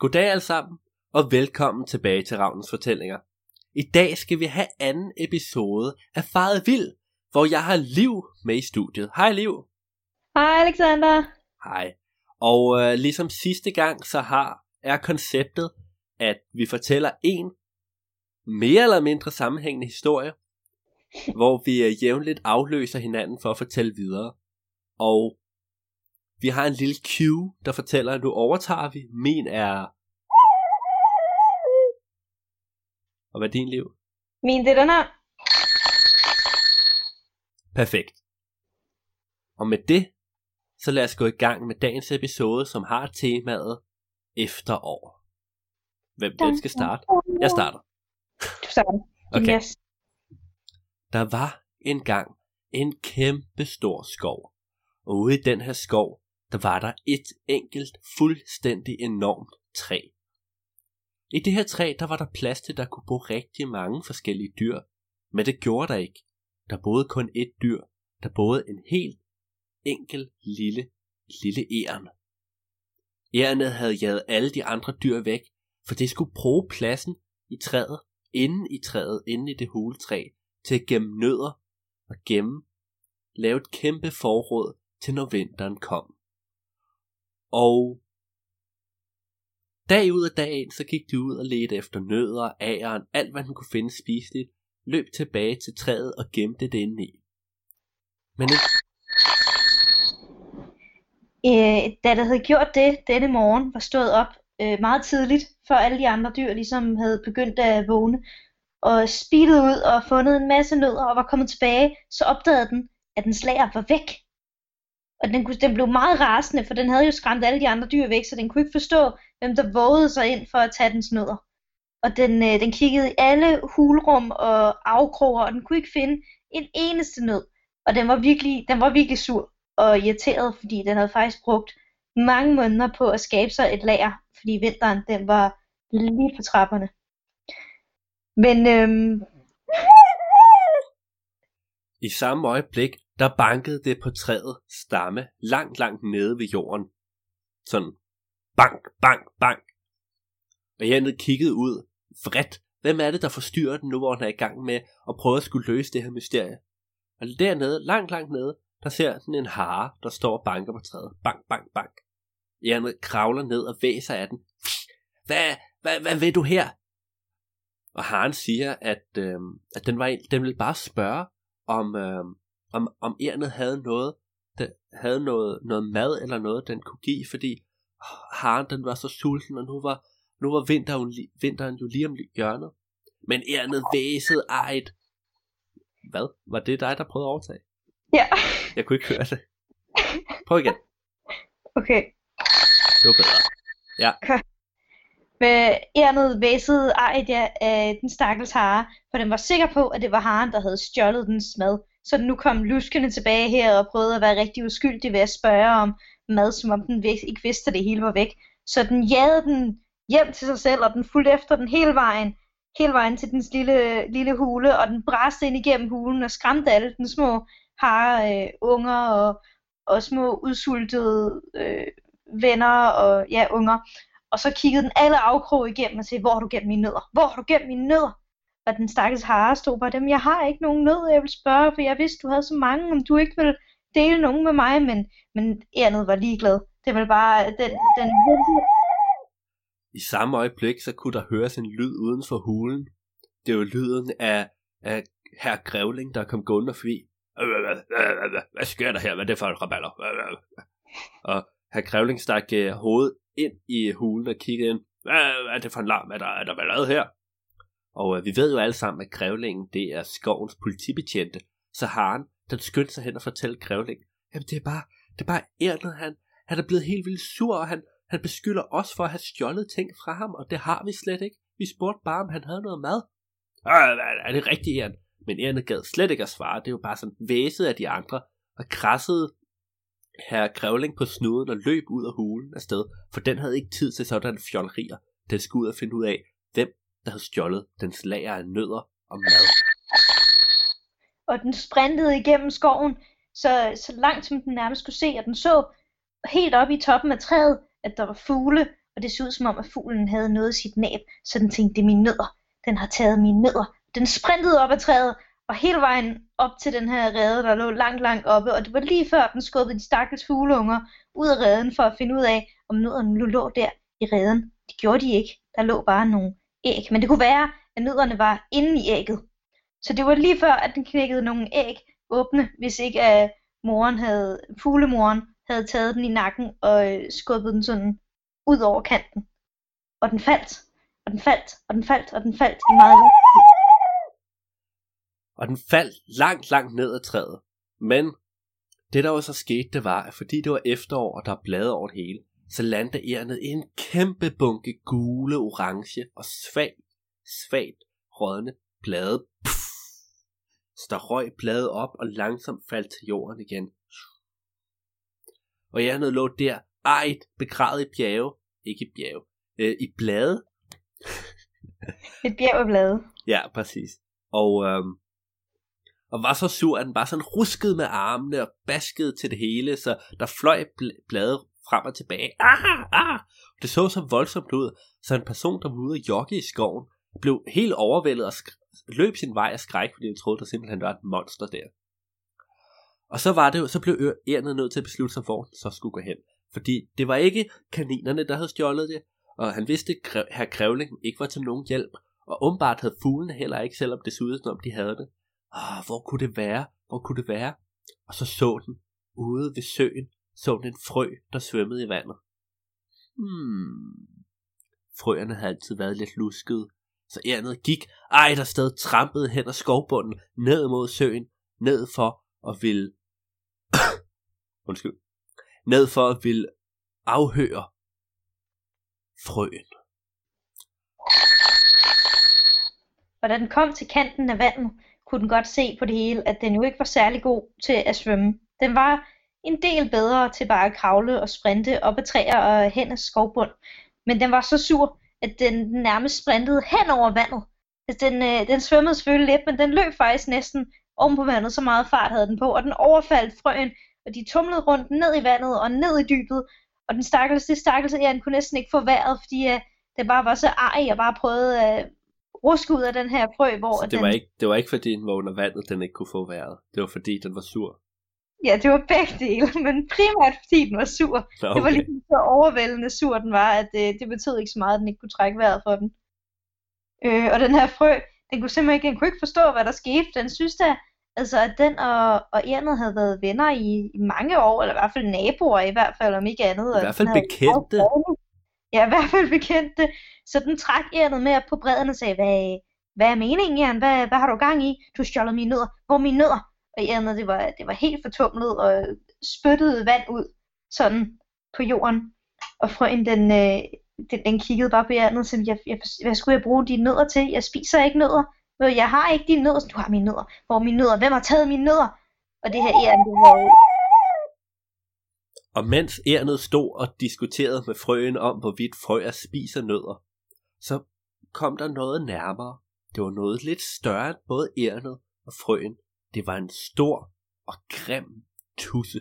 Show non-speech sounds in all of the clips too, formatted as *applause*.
Goddag alle sammen, og velkommen tilbage til Ravnens Fortællinger. I dag skal vi have anden episode af Faret Vild, hvor jeg har Liv med i studiet. Hej Liv. Hej Alexander. Hej. Og øh, ligesom sidste gang, så har er konceptet, at vi fortæller en mere eller mindre sammenhængende historie, hvor vi øh, jævnligt afløser hinanden for at fortælle videre. Og vi har en lille cue, der fortæller, at nu overtager vi. Min er... Og hvad er din liv? Min det er den her. Perfekt. Og med det, så lad os gå i gang med dagens episode, som har temaet efterår. Hvem den skal starte? Jeg starter. Du starter. *laughs* Okay. Yes. Der var engang en kæmpe stor skov. Og ude i den her skov, der var der et enkelt, fuldstændig enormt træ. I det her træ, der var der plads til, der kunne bo rigtig mange forskellige dyr. Men det gjorde der ikke. Der boede kun et dyr. Der boede en helt enkel lille, lille æren. Ærenet havde jaget alle de andre dyr væk, for det skulle bruge pladsen i træet, inden i træet, inden i det huletræ, til at gemme nødder og gemme, lave et kæmpe forråd til når vinteren kom. Og dag ud af dagen, så gik de ud og ledte efter nødder, æren, alt hvad den kunne finde spiseligt, løb tilbage til træet og gemte det inde i. Men en Øh, da der havde gjort det denne morgen, var stået op øh, meget tidligt, før alle de andre dyr ligesom havde begyndt at vågne, og speedet ud og fundet en masse nødder og var kommet tilbage, så opdagede den, at den slager var væk. Og den, kunne, den blev meget rasende, for den havde jo skræmt alle de andre dyr væk, så den kunne ikke forstå, hvem der vågede sig ind for at tage dens nødder. Og den, øh, den kiggede i alle hulrum og afkroger, og den kunne ikke finde en eneste nød. Og den var virkelig, den var virkelig sur og irriteret, fordi den havde faktisk brugt mange måneder på at skabe sig et lager, fordi vinteren den var lige på trapperne. Men øhm, I samme øjeblik, der bankede det på træet stamme langt, langt nede ved jorden. Sådan bank, bank, bank. Og Janet kiggede ud, vredt. Hvem er det, der forstyrrer den nu, hvor den er i gang med at prøve at skulle løse det her mysterie? Og dernede, langt, langt nede, der ser den en hare, der står og banker på træet. Bank, bank, bank. Janet kravler ned og væser af den. Hvad, hvad, hvad vil du her? Og haren siger, at, øh, at den, var, den ville bare spørge, om, øh, om, om ærnet havde noget, den havde noget, noget mad eller noget, den kunne give, fordi haren den var så sulten, og nu var, nu var vinteren, vinteren jo lige om hjørnet. Men ærnet væsede ejet. Hvad? Var det dig, der prøvede at overtage? ja, Jeg kunne ikke høre det. Prøv igen. *laughs* okay. Det var bedre. Ja. *laughs* Med ærnet væsede Aida af den stakkels hare, for den var sikker på, at det var haren, der havde stjålet dens mad. Så den nu kom luskende tilbage her og prøvede at være rigtig uskyldig ved at spørge om mad, som om den ikke vidste, at det hele var væk. Så den jagede den hjem til sig selv, og den fulgte efter den hele vejen, hele vejen til dens lille, lille hule, og den bræste ind igennem hulen og skræmte alle den små hare, øh, unger og, og små udsultede øh, venner og ja, unger. Og så kiggede den alle afkrog igennem og sagde, hvor har du gemt mine nødder? Hvor har du gemt mine nødder? Og den stakkels hare stod bare dem, jeg har ikke nogen nød, jeg vil spørge, for jeg vidste, du havde så mange, om du ikke ville dele nogen med mig, men, men ærnet var ligeglad. Det var bare, den, den I samme øjeblik, så kunne der høres en lyd uden for hulen. Det var lyden af, af herr Grævling, der kom gående forbi. Hvad sker der her? Hvad er det for en raballer? Og herr Grævling stak øh, hovedet ind i hulen og kiggede ind. Hvad er det for en larm? Er der, er der ballade her? Og øh, vi ved jo alle sammen, at Grævlingen, det er skovens politibetjente. Så haren, den skyndte sig hen og fortalte Grævling, jamen det er bare, det er bare ærnet, han, han er blevet helt vildt sur, og han, han beskylder os for at have stjålet ting fra ham, og det har vi slet ikke. Vi spurgte bare, om han havde noget mad. Øh, er det rigtigt, Ern? Men Erne gad slet ikke at svare. Det var bare sådan væset af de andre, og krassede herre Grævling på snuden og løb ud af hulen afsted, for den havde ikke tid til sådan fjollerier. Den skulle ud og finde ud af, hvem der havde stjålet dens lager af nødder og mad. og den sprintede igennem skoven, så, så langt som den nærmest kunne se, og den så helt oppe i toppen af træet, at der var fugle, og det så ud som om, at fuglen havde noget i sit næb, så den tænkte, det er mine nødder. Den har taget mine nødder. Den sprintede op ad træet, og hele vejen op til den her rede, der lå langt, langt oppe, og det var lige før, den skubbede de stakkels fugleunger ud af reden for at finde ud af, om nødderne nu lå der i reden. Det gjorde de ikke. Der lå bare nogle æg, men det kunne være, at nødderne var inde i ægget. Så det var lige før, at den knækkede nogle æg åbne, hvis ikke at moren havde, fuglemoren havde taget den i nakken og øh, skubbet den sådan ud over kanten. Og den faldt, og den faldt, og den faldt, og den faldt i meget lang tid. Og den faldt langt, langt ned ad træet. Men det der jo så skete, det var, at fordi det var efterår, og der er blade over det hele, så landede ærnet i en kæmpe bunke gule, orange og svagt, svagt rådne blade. Puff. Så der røg bladet op og langsomt faldt til jorden igen. Og ærnet lå der, ejet, begravet i bjerge, ikke i bjerge, øh, i blade. *laughs* Et bjerg af blade. Ja, præcis. Og, øhm, og var så sur, at den bare sådan ruskede med armene og baskede til det hele, så der fløj bl- blade frem og tilbage. Ah, ah. Det så så voldsomt ud, så en person, der var ude at jogge i skoven, blev helt overvældet og sk- løb sin vej af skræk, fordi han troede, der simpelthen var et monster der. Og så var det jo, så blev ærnet nødt til at beslutte sig, hvor den så skulle gå hen. Fordi det var ikke kaninerne, der havde stjålet det, og han vidste, at herr Krævling ikke var til nogen hjælp, og åbenbart havde fuglene heller ikke, selvom det så ud, som om de havde det. Ah, hvor kunne det være? Hvor kunne det være? Og så så den, ude ved søen, så den en frø, der svømmede i vandet. Hmm. Frøerne havde altid været lidt luskede, så ærnet gik ej der sted trampede hen ad skovbunden, ned mod søen, ned for at ville... *coughs* Undskyld. Ned for at ville afhøre frøen. Og da den kom til kanten af vandet, kunne den godt se på det hele, at den jo ikke var særlig god til at svømme. Den var en del bedre til bare at kravle og sprinte op ad træer og hen ad skovbund. Men den var så sur, at den nærmest sprintede hen over vandet. Altså, den, øh, den svømmede selvfølgelig lidt, men den løb faktisk næsten oven på vandet, så meget fart havde den på, og den overfaldt frøen, og de tumlede rundt ned i vandet og ned i dybet, og den stakkels, det stakkels æren kunne næsten ikke få vejret, fordi uh, den bare var så ej, og bare prøvede at uh, ruske ud af den her frø, hvor Så det, den... var ikke, det var ikke fordi den var under vandet, den ikke kunne få vejret. Det var fordi den var sur. Ja, det var begge dele, *laughs* men primært fordi den var sur. Nå, Det var okay. ligesom så overvældende sur den var, at det, det betød ikke så meget, at den ikke kunne trække vejret for den. Øh, og den her frø, den kunne simpelthen ikke, den kunne ikke forstå, hvad der skete. Den synes da, altså, at den og, og Ernet havde været venner i, i mange år, eller i hvert fald naboer i hvert fald, om ikke andet. I hvert fald bekendte. Ja, i hvert fald bekendte. Så den trak Ernet med op på bredden og sagde, hvad, hvad er meningen, Ern? Hvad, hvad har du gang i? Du stjålet mine nødder. Hvor er mine nødder? Og andet, det var, det var helt fortumlet og spyttede vand ud sådan på jorden. Og frøen, den, øh, den, den kiggede bare på Ernet som jeg, jeg, hvad skulle jeg bruge dine nødder til? Jeg spiser ikke nødder. Jeg har ikke dine nødder. Du har mine nødder. Hvor er mine nødder? Hvem har taget mine nødder? Og det her æren, det var Og mens ærnet stod og diskuterede med frøen om, hvorvidt frøer spiser nødder, så kom der noget nærmere. Det var noget lidt større end både ærnet og frøen. Det var en stor og grim tusse.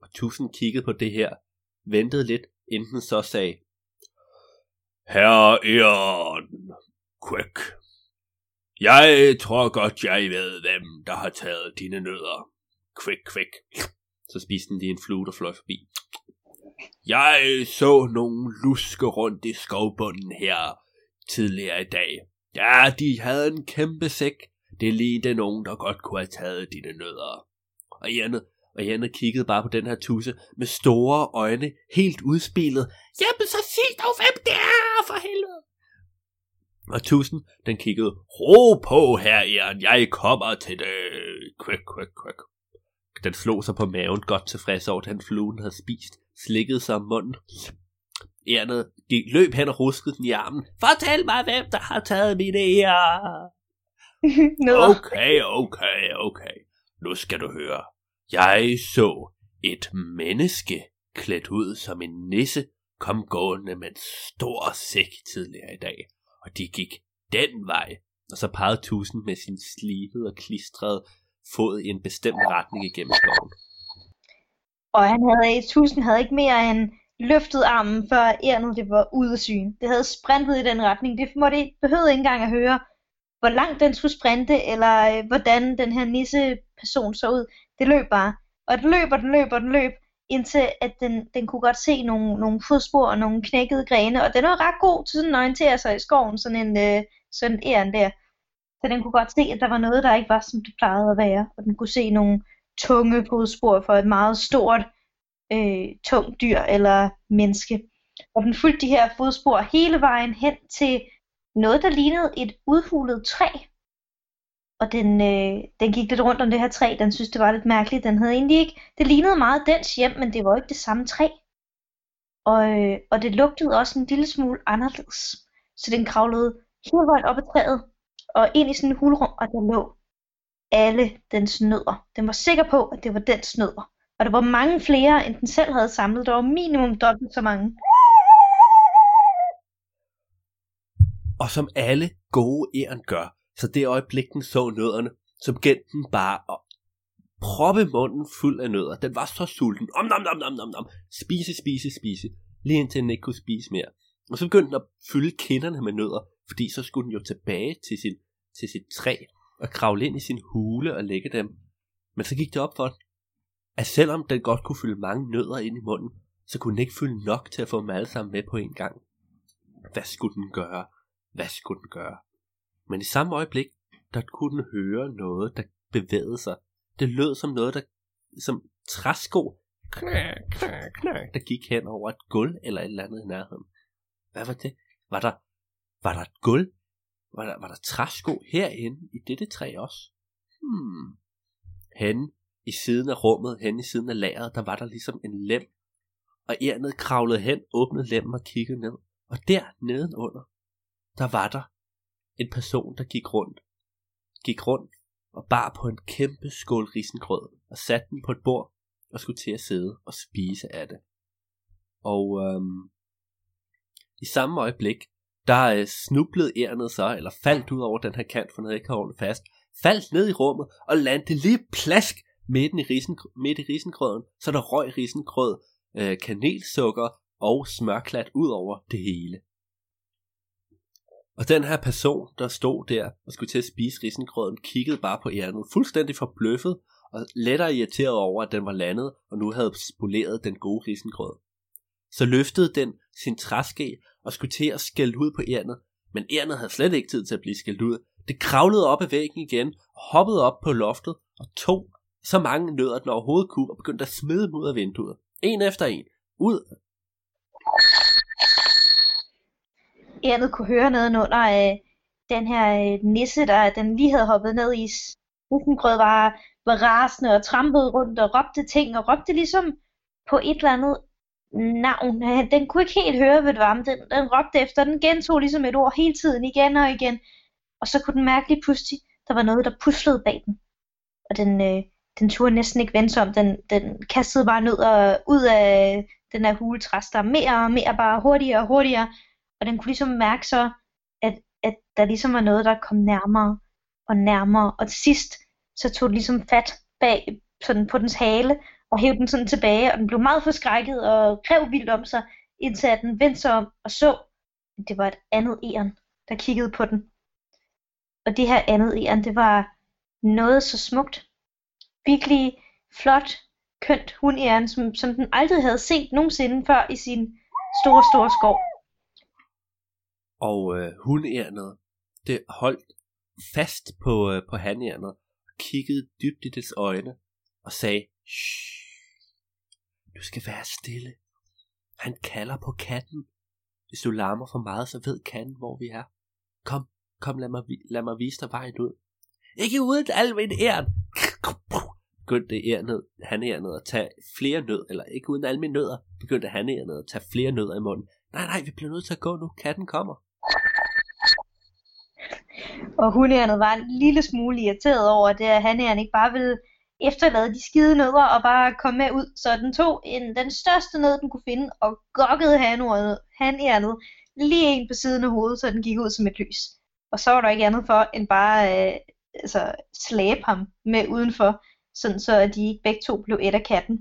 Og tussen kiggede på det her, ventede lidt, inden så sagde, Herre er Quick, jeg tror godt, jeg ved, hvem der har taget dine nødder. Quick, quick. Så spiste den lige en flue, der fløj forbi. Jeg så nogle luske rundt i skovbunden her tidligere i dag. Ja, de havde en kæmpe sæk. Det den nogen, der godt kunne have taget dine nødder. Og Janne, og Janne kiggede bare på den her tusse med store øjne, helt udspillet. Jamen, så sig dog, hvem det er, for helvede. Og tusen, den kiggede, ro på her, Jan, jeg kommer til det. Quick, quick, quick. Den slog sig på maven, godt tilfreds over den fluen havde spist, slikkede sig om munden. Ernet gik, løb hen og ruskede den i armen. Fortæl mig, hvem der har taget mine ærer. *laughs* Okay, okay, okay. Nu skal du høre. Jeg så et menneske klædt ud som en nisse kom gående med en stor sæk tidligere i dag. Og de gik den vej. Og så pegede tusen med sin slibede og klistrede fod i en bestemt retning igennem skoven. Og han havde, tusind havde ikke mere end løftede armen, før ærnet det var ude af syn. Det havde sprintet i den retning. Det måtte, behøvede ikke engang at høre, hvor langt den skulle sprinte, eller øh, hvordan den her nisse person så ud. Det løb bare. Og den løb, og den løb, og den løb, indtil at den, den kunne godt se nogle, nogle fodspor og nogle knækkede grene, og den var ret god til sådan at orientere sig i skoven, sådan en øh, sådan æren der. Så den kunne godt se, at der var noget, der ikke var, som det plejede at være, og den kunne se nogle tunge fodspor for et meget stort, øh, tungt dyr eller menneske. Og den fulgte de her fodspor hele vejen hen til noget, der lignede et udhulet træ. Og den, øh, den gik lidt rundt om det her træ. Den synes, det var lidt mærkeligt. Den havde egentlig ikke... Det lignede meget dens hjem, men det var ikke det samme træ. Og, øh, og det lugtede også en lille smule anderledes. Så den kravlede helt højt op ad træet og ind i sådan en hulrum, og der lå alle dens nødder. Den var sikker på, at det var dens nødder. Og der var mange flere, end den selv havde samlet. Der var minimum dobbelt så mange. Og som alle gode æren gør, så det øjeblik, den så nødderne, så begyndte den bare at proppe munden fuld af nødder. Den var så sulten. Om, nom, nom, nom, nom, nom. Spise, spise, spise. Lige indtil den ikke kunne spise mere. Og så begyndte den at fylde kinderne med nødder, fordi så skulle den jo tilbage til, sin, til sit træ og kravle ind i sin hule og lægge dem. Men så gik det op for den, at selvom den godt kunne fylde mange nødder ind i munden, så kunne den ikke fylde nok til at få dem alle sammen med på en gang. Hvad skulle den gøre? Hvad skulle den gøre? Men i samme øjeblik, der kunne den høre noget, der bevægede sig. Det lød som noget, der som træsko, knæ, knæ, knæ, der gik hen over et gulv eller et eller andet i nærheden. Hvad var det? Var der, var der et gulv? Var der, var der træsko herinde i dette træ også? Hmm. Hen i siden af rummet, hen i siden af lageret, der var der ligesom en lem. Og ærnet kravlede hen, åbnede lemmen og kiggede ned. Og der nedenunder, der var der en person, der gik rundt. Gik rundt og bar på en kæmpe skål risengrød og satte den på et bord og skulle til at sidde og spise af det. Og øhm, i samme øjeblik, der øh, snublede ærnet så, eller faldt ud over den her kant, for noget ikke holdt fast, faldt ned i rummet og landede lige plask midt i, risen, midt i risengrøden, så der røg risengrød, øh, kanelsukker og smørklat ud over det hele. Og den her person, der stod der og skulle til at spise risengrøden, kiggede bare på ærnet, fuldstændig forbløffet og lettere irriteret over, at den var landet og nu havde spoleret den gode risengrød. Så løftede den sin træske og skulle til at skælde ud på ærnet, men ærnet havde slet ikke tid til at blive skældt ud. Det kravlede op ad væggen igen, og hoppede op på loftet og tog så mange nødder, den overhovedet kunne, og begyndte at smide dem ud af vinduet. En efter en. Ud. Ærnet kunne høre nedenunder øh, den her øh, nisse, der den lige havde hoppet ned i. Rissengrød var, var rasende og trampede rundt og råbte ting, og råbte ligesom på et eller andet navn. Øh, den kunne ikke helt høre, hvad det var, men den, den råbte efter. Den gentog ligesom et ord hele tiden, igen og igen. Og så kunne den mærke lige pludselig, der var noget, der puslede bag den. Og den, øh, den turde næsten ikke vende sig om. Den, den kastede bare ned og ud af øh, den her huletræs, der mere og mere bare hurtigere og hurtigere. Og den kunne ligesom mærke så, at, at der ligesom var noget, der kom nærmere og nærmere. Og til sidst, så tog det ligesom fat bag sådan på dens hale, og hævde den sådan tilbage, og den blev meget forskrækket og rev vildt om sig, indtil at den vendte sig om og så, at det var et andet æren, der kiggede på den. Og det her andet æren, det var noget så smukt, virkelig flot, kønt hundæren, som, som den aldrig havde set nogensinde før i sin store, store skov. Og øh, hundærnet, det holdt fast på, øh, på handærnet, kiggede dybt i dets øjne og sagde, Shh, du skal være stille. Han kalder på katten. Hvis du larmer for meget, så ved katten, hvor vi er. Kom, kom, lad mig, lad mig vise dig vejen ud. Ikke uden almen æren. Begyndte ærnet, han ærnet at tage flere nød, eller ikke uden almen nødder, begyndte han ærnet at tage flere nødder i munden. Nej, nej, vi bliver nødt til at gå nu. Katten kommer. Og hundeærnet var en lille smule irriteret over, at han ikke bare ville efterlade de skide nødder og bare komme med ud. Så den tog en, den største nød, den kunne finde, og gokkede hanordet, hanærnet lige en på siden af hovedet, så den gik ud som et lys. Og så var der ikke andet for, end bare øh, altså, slæbe ham med udenfor, sådan så at de ikke begge to blev et af katten.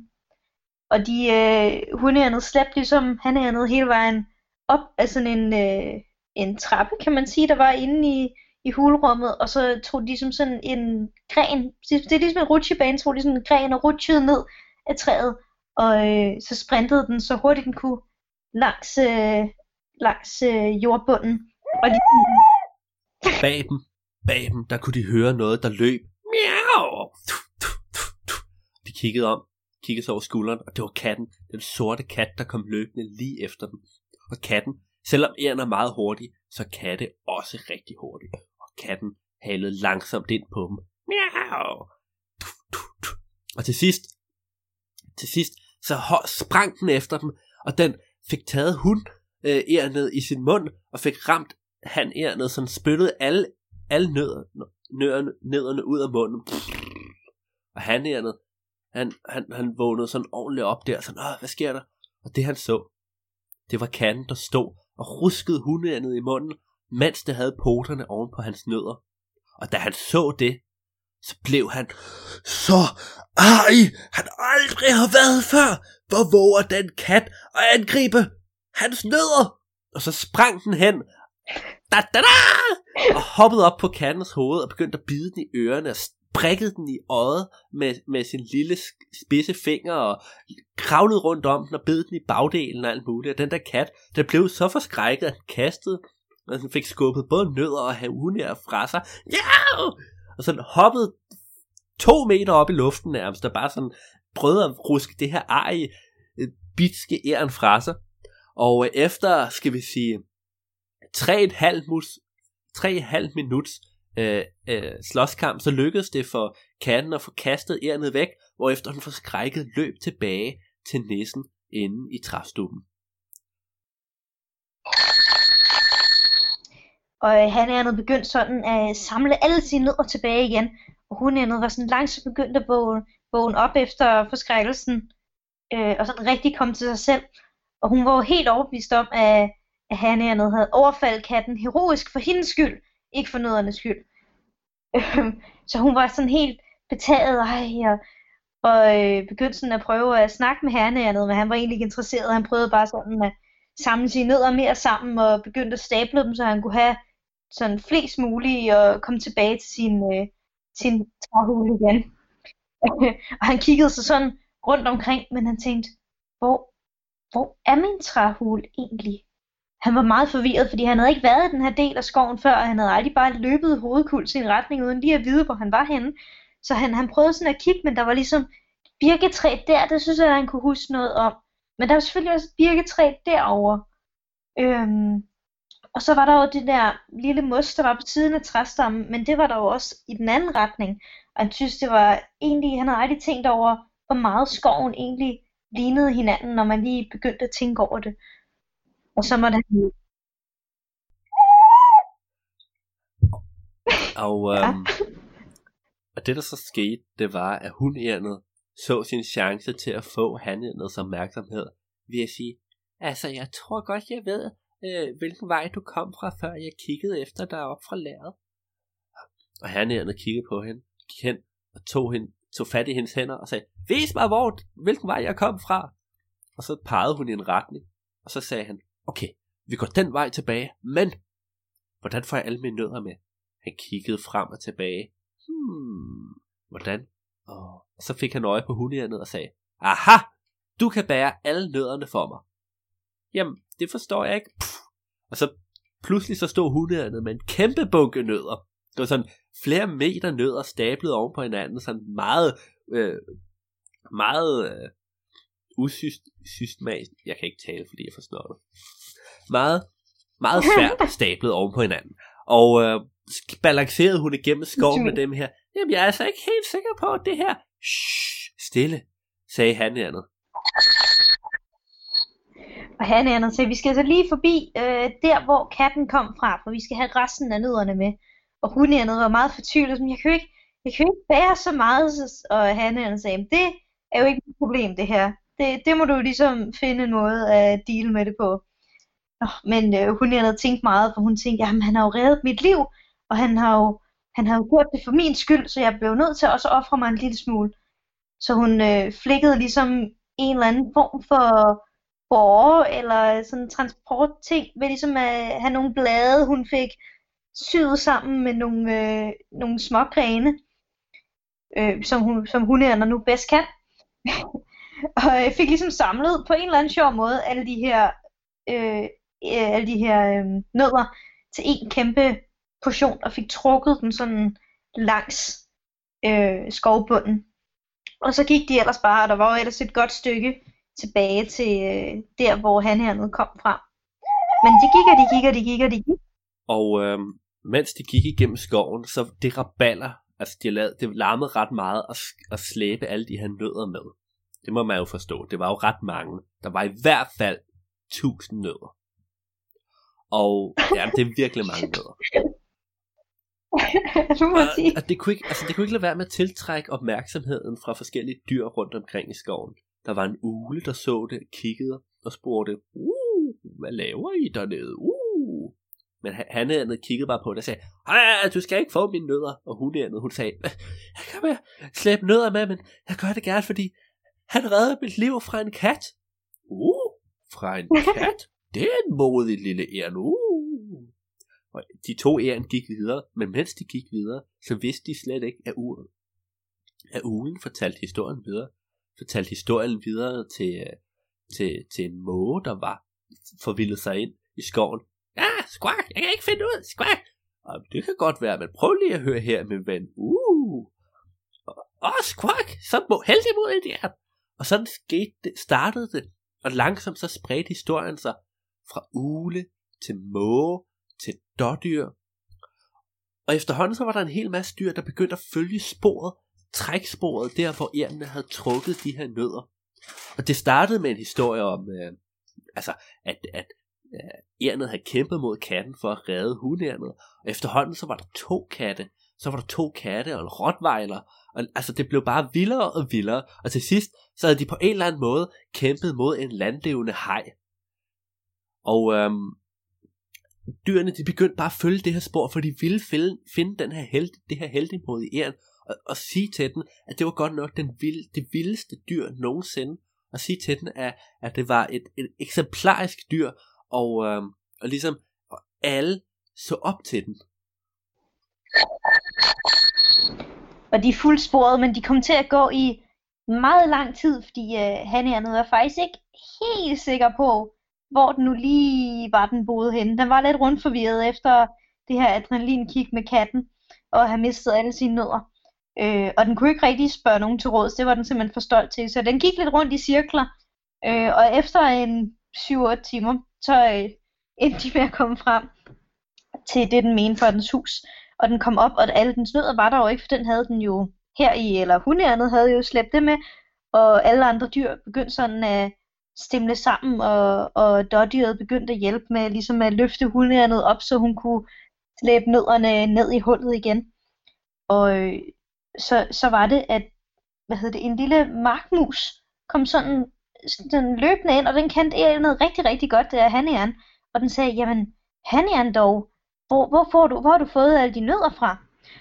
Og de øh, hundeærnet slæbte ligesom hanærnet hele vejen op af sådan en, øh, en trappe, kan man sige, der var inde i, i hulrummet, og så tog de som sådan en gren, det er ligesom en rutsjebane, tog de sådan en gren og rutsjede ned af træet, og øh, så sprintede den så hurtigt den kunne langs, øh, langs øh, jordbunden. Og de... Bag dem, bag dem, der kunne de høre noget, der løb. Miau! De kiggede om, kiggede sig over skulderen, og det var katten, den sorte kat, der kom løbende lige efter dem. Og katten, selvom æren er meget hurtig, så kan det også rigtig hurtigt. Katten halede langsomt ind på dem. Miau! Og til sidst, til sidst, så sprang den efter dem, og den fik taget hun øh, ned i sin mund, og fik ramt han ned, så spyttede alle, alle nødder, nødderne, nødderne ud af munden. Og han ned, han, han, han vågnede sådan ordentligt op der, sådan, Åh, hvad sker der? Og det han så, det var katten, der stod og ruskede hundeærnet i munden, mens det havde poterne oven på hans nødder. Og da han så det, så blev han så ej, han aldrig har været før. Hvor våger den kat at angribe hans nødder? Og så sprang den hen, da, da, da, og hoppede op på kattens hoved og begyndte at bide den i ørerne og prikkede den i øjet med, med sin lille spidse finger og kravlede rundt om den og bed den i bagdelen og alt muligt. Og den der kat, der blev så forskrækket, at den kastede, og den fik skubbet både nødder og havunær fra sig. Ja! Og så hoppede to meter op i luften nærmest, og bare sådan prøvede at ruske det her ej øh, bitske æren fra sig. Og øh, efter, skal vi sige, 3,5 mus, 3,5 minuts øh, øh, slåskamp, så lykkedes det for katten at få kastet ærnet væk, hvorefter hun forskrækket løb tilbage til næsen inde i træstuben. Og øh, han er begyndt sådan at samle alle sine nødder tilbage igen, og hun er var sådan langsomt begyndt at vågne, vågne op efter forskrækkelsen, øh, og sådan rigtig komme til sig selv. Og hun var jo helt overbevist om, at, at han havde overfaldet katten heroisk for hendes skyld, ikke for nøddernes skyld. Øh, så hun var sådan helt betaget, ej, og, og øh, begyndte sådan at prøve at snakke med hernærnet, men han var egentlig ikke interesseret. Han prøvede bare sådan at samle sine nødder mere sammen og begyndte at stable dem, så han kunne have sådan flest mulige og komme tilbage til sin, øh, sin træhule igen. *laughs* og han kiggede sig sådan rundt omkring, men han tænkte, hvor, hvor er min træhule egentlig? Han var meget forvirret, fordi han havde ikke været i den her del af skoven før, og han havde aldrig bare løbet hovedkuls i en retning, uden lige at vide, hvor han var henne. Så han, han prøvede sådan at kigge, men der var ligesom birketræ der, det synes jeg, han kunne huske noget om. Men der var selvfølgelig også birketræ derovre. Øhm, og så var der jo det der lille mos, der var på siden af træstammen, men det var der jo også i den anden retning. Og han synes, det var egentlig, han havde aldrig tænkt over, hvor meget skoven egentlig lignede hinanden, når man lige begyndte at tænke over det. Og så måtte han... Og, *laughs* øhm, ja. og det der så skete, det var, at hun så sin chance til at få hanærnets opmærksomhed ved at sige, altså jeg tror godt, jeg ved, øh, hvilken vej du kom fra, før jeg kiggede efter dig op fra lærret. Og hernede kiggede på hende, gik hen og tog, hende, tog fat i hendes hænder og sagde, vis mig, hvor, hvilken vej jeg kom fra. Og så pegede hun i en retning, og så sagde han, okay, vi går den vej tilbage, men hvordan får jeg alle mine nødder med? Han kiggede frem og tilbage. Hmm, hvordan? Og så fik han øje på hundehjernet og sagde, aha, du kan bære alle nødderne for mig. Jamen, det forstår jeg ikke. Puh. Og så pludselig så stod hundehjernet med en kæmpe bunke nødder. Det var sådan flere meter nødder stablet oven på hinanden, sådan meget, øh, meget øh, usystematisk. Jeg kan ikke tale, fordi jeg forstår det. Meget, meget *laughs* svært stablet oven på hinanden. Og øh, balancerede hun igennem skoven med dem her. Jamen, jeg er altså ikke helt sikker på, at det her... Shh, stille, sagde han andet. Og han er sagde, vi skal altså lige forbi øh, der, hvor katten kom fra, for vi skal have resten af nødderne med. Og hun andet var meget fortvivlet, som jeg kan ikke, jeg kan ikke bære så meget. Og han sagde, det er jo ikke et problem, det her det, det må du ligesom finde en måde at deal med det på. Nå, men øh, hun havde tænkt meget, for hun tænkte, jamen han har jo reddet mit liv, og han har jo, han har jo gjort det for min skyld, så jeg blev nødt til også at ofre mig en lille smule. Så hun øh, flikkede ligesom en eller anden form for borger eller sådan transportting ved ligesom at have nogle blade, hun fik syet sammen med nogle, øh, nogle små grene, øh, som, hun, som hundeænder nu bedst kan. *laughs* og jeg fik ligesom samlet på en eller anden sjov måde alle de her, øh, øh, alle de her øh, nødder til en kæmpe portion, og fik trukket den sådan langs øh, skovbunden. Og så gik de ellers bare, og der var jo ellers et godt stykke tilbage til øh, der, hvor han hernede kom fra. Men de gik, og de gik, og de gik, og de gik. Og øh, mens de gik igennem skoven, så det raballer, altså de lavede, det larmede ret meget at, at slæbe alle de her nødder med. Det må man jo forstå. Det var jo ret mange. Der var i hvert fald tusind nødder. Og ja, det er virkelig mange *laughs* nødder. du må og, sige. og det, kunne ikke, altså, det kunne ikke lade være med at tiltrække opmærksomheden fra forskellige dyr rundt omkring i skoven. Der var en ule, der så det, kiggede og spurgte, uh, hvad laver I dernede? Uh. Men han, han kiggede bare på det og sagde, Ej, du skal ikke få mine nødder. Og hun andet, hun sagde, jeg kan være slæbe nødder med, men jeg gør det gerne, fordi han redder mit liv fra en kat. Uh, fra en *laughs* kat? Det er en modig lille æren. Uh. Og de to æren gik videre, men mens de gik videre, så vidste de slet ikke, at ugen, at ugen fortalte historien videre. Fortalte historien videre til, øh, til, til en måge, der var forvildet sig ind i skoven. Ja, squawk, jeg kan ikke finde ud, squawk. Og det kan godt være, men prøv lige at høre her, min ven. Uh. Åh, squawk, så må heldig mod det her. Og sådan skete det, startede det, og langsomt så spredte historien sig fra ule til måge til dårdyr. Og efterhånden så var der en hel masse dyr, der begyndte at følge sporet, træksporet der, hvor ærnene havde trukket de her nødder. Og det startede med en historie om, øh, altså, at, at øh, ærnet havde kæmpet mod katten for at redde hundærnet. Og efterhånden så var der to katte, så var der to katte og en rottweiler, og altså det blev bare vildere og vildere, og til sidst så havde de på en eller anden måde kæmpet mod en landlevende haj. Og øhm, dyrene de begyndte bare at følge det her spor, for de ville finde, finde den her held, det her heldigmodige æren, og, og sige til den, at det var godt nok den vild, det vildeste dyr nogensinde, og sige til den, at, at det var et, et eksemplarisk dyr, og, øh, og ligesom og alle så op til den. Og de er fuldsporet, men de kom til at gå i meget lang tid, fordi øh, han var faktisk ikke helt sikker på, hvor den nu lige var, den boede henne. Den var lidt rundt forvirret efter det her adrenalinkick med katten, og have mistet alle sine nødder. Øh, og den kunne ikke rigtig spørge nogen til råds, det var den simpelthen for stolt til. Så den gik lidt rundt i cirkler, øh, og efter en 7-8 timer, så øh, endte de med at komme frem til det, den mente for dens hus. Og den kom op, og alle dens nødder var der jo ikke, for den havde den jo her i, eller hundærnet havde jo slæbt det med, og alle andre dyr begyndte sådan at stemle sammen, og, og dårdyret begyndte at hjælpe med ligesom at løfte hundærnet op, så hun kunne slæbe nødderne ned i hullet igen. Og øh, så, så var det, at hvad hedder det, en lille markmus kom sådan, sådan løbende ind, og den kendte noget rigtig, rigtig godt, det er Hanian. Og den sagde, jamen, Hanian dog, hvor, hvor, får du, hvor har du fået alle de nødder fra?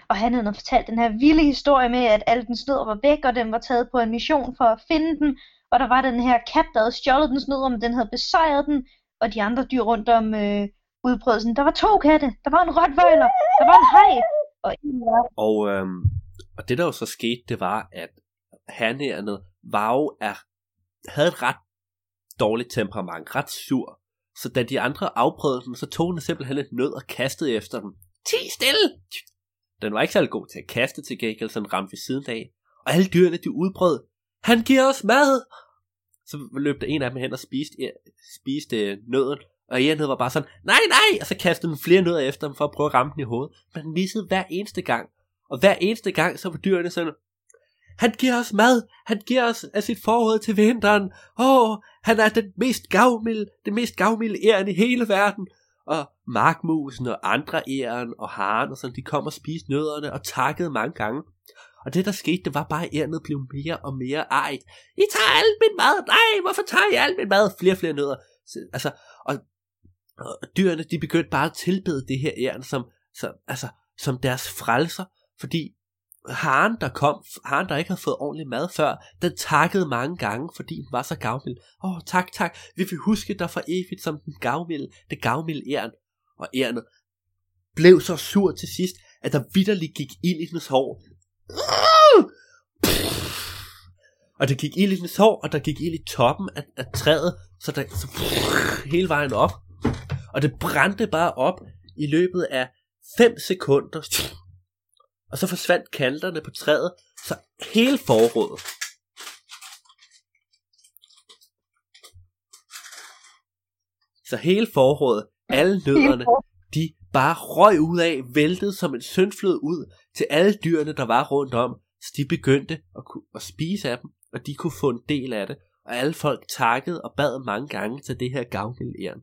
Og han havde fortalt den her vilde historie med, at alle dens nødder var væk, og den var taget på en mission for at finde dem. Og der var den her kat, der havde stjålet dens nødder, men den havde besejret den, og de andre dyr rundt om øh, udbredelsen. Der var to katte, der var en rottweiler, der var en hej, og en var... Og, øhm, og det der jo så skete, det var, at hanærnet var jo er, havde et ret dårligt temperament, ret sur. Så da de andre afprøvede den, så tog den simpelthen et nød og kastede efter den. Ti stille! Den var ikke særlig god til at kaste til gengæld, så den ramte ved siden af. Og alle dyrene, de udbrød. Han giver os mad! Så løb der en af dem hen og spiste, spiste nøden. Og Ian var bare sådan, nej, nej! Og så kastede den flere nødder efter dem for at prøve at ramme den i hovedet. Men den missede hver eneste gang. Og hver eneste gang, så var dyrene sådan, han giver os mad. Han giver os af sit forråd til vinteren. Åh, oh, han er den mest gavmilde, den mest gavmilde æren i hele verden. Og markmusen og andre æren og haren og sådan, de kom og spiste nødderne og takkede mange gange. Og det der skete, det var bare, at ærnet blev mere og mere ejet. I tager alt min mad. Nej, hvorfor tager I alt min mad? Flere og flere nødder. Altså, og, og dyrene, de begyndte bare at tilbede det her æren som, som, altså, som deres frelser. Fordi haren, der kom, haren, der ikke havde fået ordentlig mad før, den takkede mange gange, fordi den var så gavmild. Åh, oh, tak, tak, vi vil huske dig for evigt som den gavmilde, det gavmilde æren. Og ærnet blev så sur til sidst, at der vidderligt gik ild i dens hår. Og der gik ild i dens hår, og der gik ild i toppen af, af træet, så der så hele vejen op. Og det brændte bare op i løbet af 5 sekunder. Og så forsvandt kanterne på træet, så hele forrådet. Så hele forrådet, alle nødderne, de bare røg ud af, væltede som en syndflod ud til alle dyrene, der var rundt om, så de begyndte at, at spise af dem, og de kunne få en del af det, og alle folk takkede og bad mange gange til det her gavmilde æren.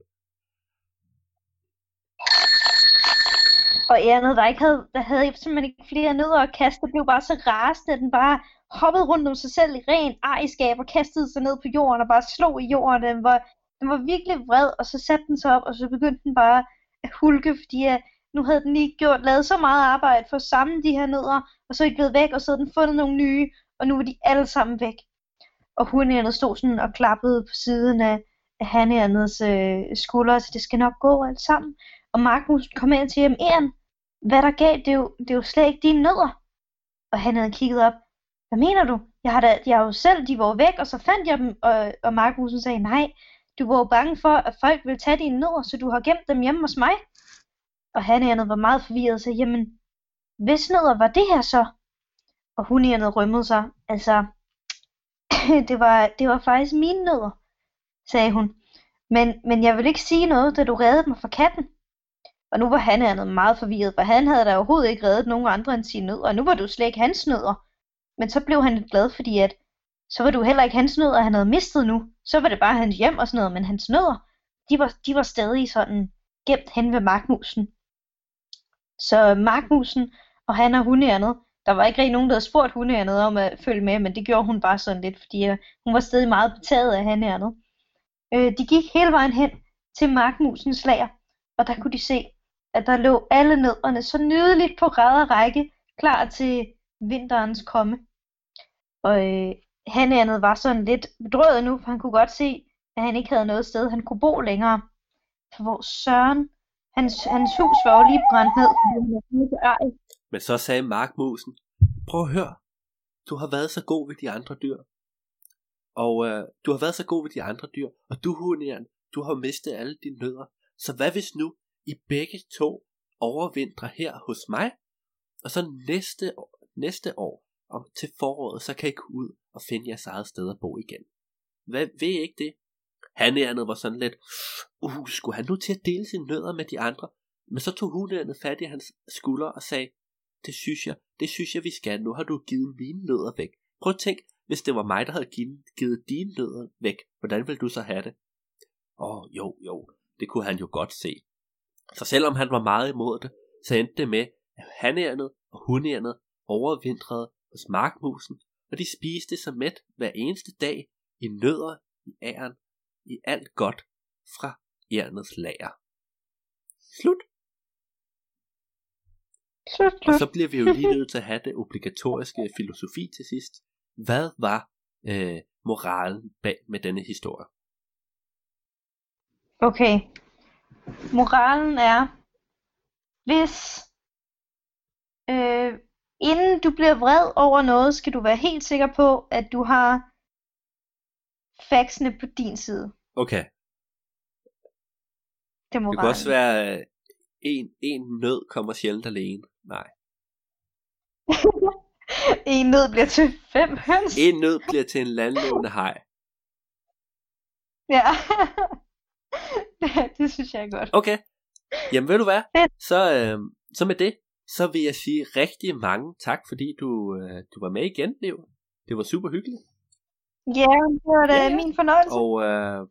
Og andet, der ikke havde, der havde simpelthen ikke flere nødder at kaste, blev bare så rasende, at den bare hoppede rundt om sig selv i ren ejerskab og kastede sig ned på jorden og bare slog i jorden. Den var, den var virkelig vred, og så satte den sig op, og så begyndte den bare at hulke, fordi at nu havde den lige gjort, lavet så meget arbejde for at samle de her nødder, og så er de blevet væk, og så havde den fundet nogle nye, og nu var de alle sammen væk. Og hunærnet stod sådan og klappede på siden af, af hanærnets øh, skuldre, så det skal nok gå alt sammen. Og Markus kom ind til ham, Eren, hvad der gav, det er, jo, det er jo slet ikke dine nødder. Og han havde kigget op, hvad mener du? Jeg har, da, jeg har jo selv, de var væk, og så fandt jeg dem, og, og Markusen sagde, nej, du var jo bange for, at folk ville tage dine nødder, så du har gemt dem hjemme hos mig. Og han andet var meget forvirret og sagde, jamen, hvis nødder var det her så? Og hun andet rømmede sig, altså, *clears throat* det var, det var faktisk mine nødder, sagde hun. Men, men jeg vil ikke sige noget, da du reddede mig fra katten. Og nu var han andet meget forvirret, for han havde da overhovedet ikke reddet nogen andre end sine nødder, og nu var du slet ikke hans nødder. Men så blev han lidt glad, fordi at, så var du heller ikke hans nødder, han havde mistet nu. Så var det bare hans hjem og sådan noget, men hans nødder, de var, de var stadig sådan gemt hen ved markmusen. Så markmusen og han og hundeærnet, der var ikke rigtig nogen, der havde spurgt hundeærnet om at følge med, men det gjorde hun bare sådan lidt, fordi uh, hun var stadig meget betaget af hanærnet. Øh, de gik hele vejen hen til markmusens lager, og der kunne de se, at der lå alle nødderne så nydeligt på ræd og række, klar til vinterens komme. Og øh, hanærnet var sådan lidt bedrøvet nu, for han kunne godt se, at han ikke havde noget sted, han kunne bo længere. For hvor Søren, hans, hans hus var jo lige brændt ned. Men så sagde Markmusen, prøv at høre, du har været så god ved de andre dyr. Og øh, du har været så god ved de andre dyr, og du hundjern, du har mistet alle dine nødder. Så hvad hvis nu i begge to overvintrer her hos mig, og så næste år, næste år og til foråret, så kan I gå ud og finde jeres eget sted at bo igen. Hvad ved I ikke det? Han Hanærnet var sådan lidt, uh, skulle han nu til at dele sine nødder med de andre? Men så tog hun hunærnet fat i hans skulder og sagde, det synes jeg, det synes jeg vi skal, nu har du givet mine nødder væk. Prøv at tænk, hvis det var mig, der havde givet, givet dine nødder væk, hvordan ville du så have det? Åh, oh, jo, jo, det kunne han jo godt se. Så selvom han var meget imod det, så endte det med, at hanærnet og hunærnet overvintrede hos markmusen, og de spiste sig mæt hver eneste dag i nødder i æren, i alt godt fra ærnets lager. Slut. Og så bliver vi jo lige nødt til at have det obligatoriske filosofi til sidst. Hvad var øh, moralen bag med denne historie? Okay. Moralen er, hvis øh, inden du bliver vred over noget, skal du være helt sikker på, at du har faxene på din side. Okay, Det er det kan også være, øh, en, en nød kommer sjældent alene. Nej. *laughs* en nød bliver til fem høns. En nød bliver til en landlevende haj. Ja. *laughs* det synes jeg er godt. Okay. Jamen ved du hvad? Så, øh, så med det, så vil jeg sige rigtig mange tak, fordi du, øh, du var med igen, Leo. Det var super hyggeligt. Ja, det var da Ja, min fornøjelse. Og øh,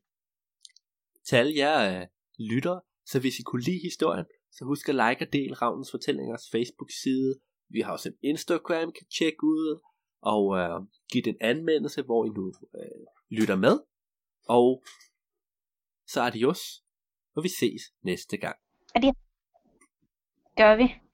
til alle jer øh, lyttere, så hvis I kunne lide historien, så husk at like og del Ravnens Fortællingers Facebook-side. Vi har også en Instagram, kan tjekke ud, og øh, give den anmeldelse, hvor I nu øh, lytter med. Og så adios, og vi ses næste gang. Gør vi.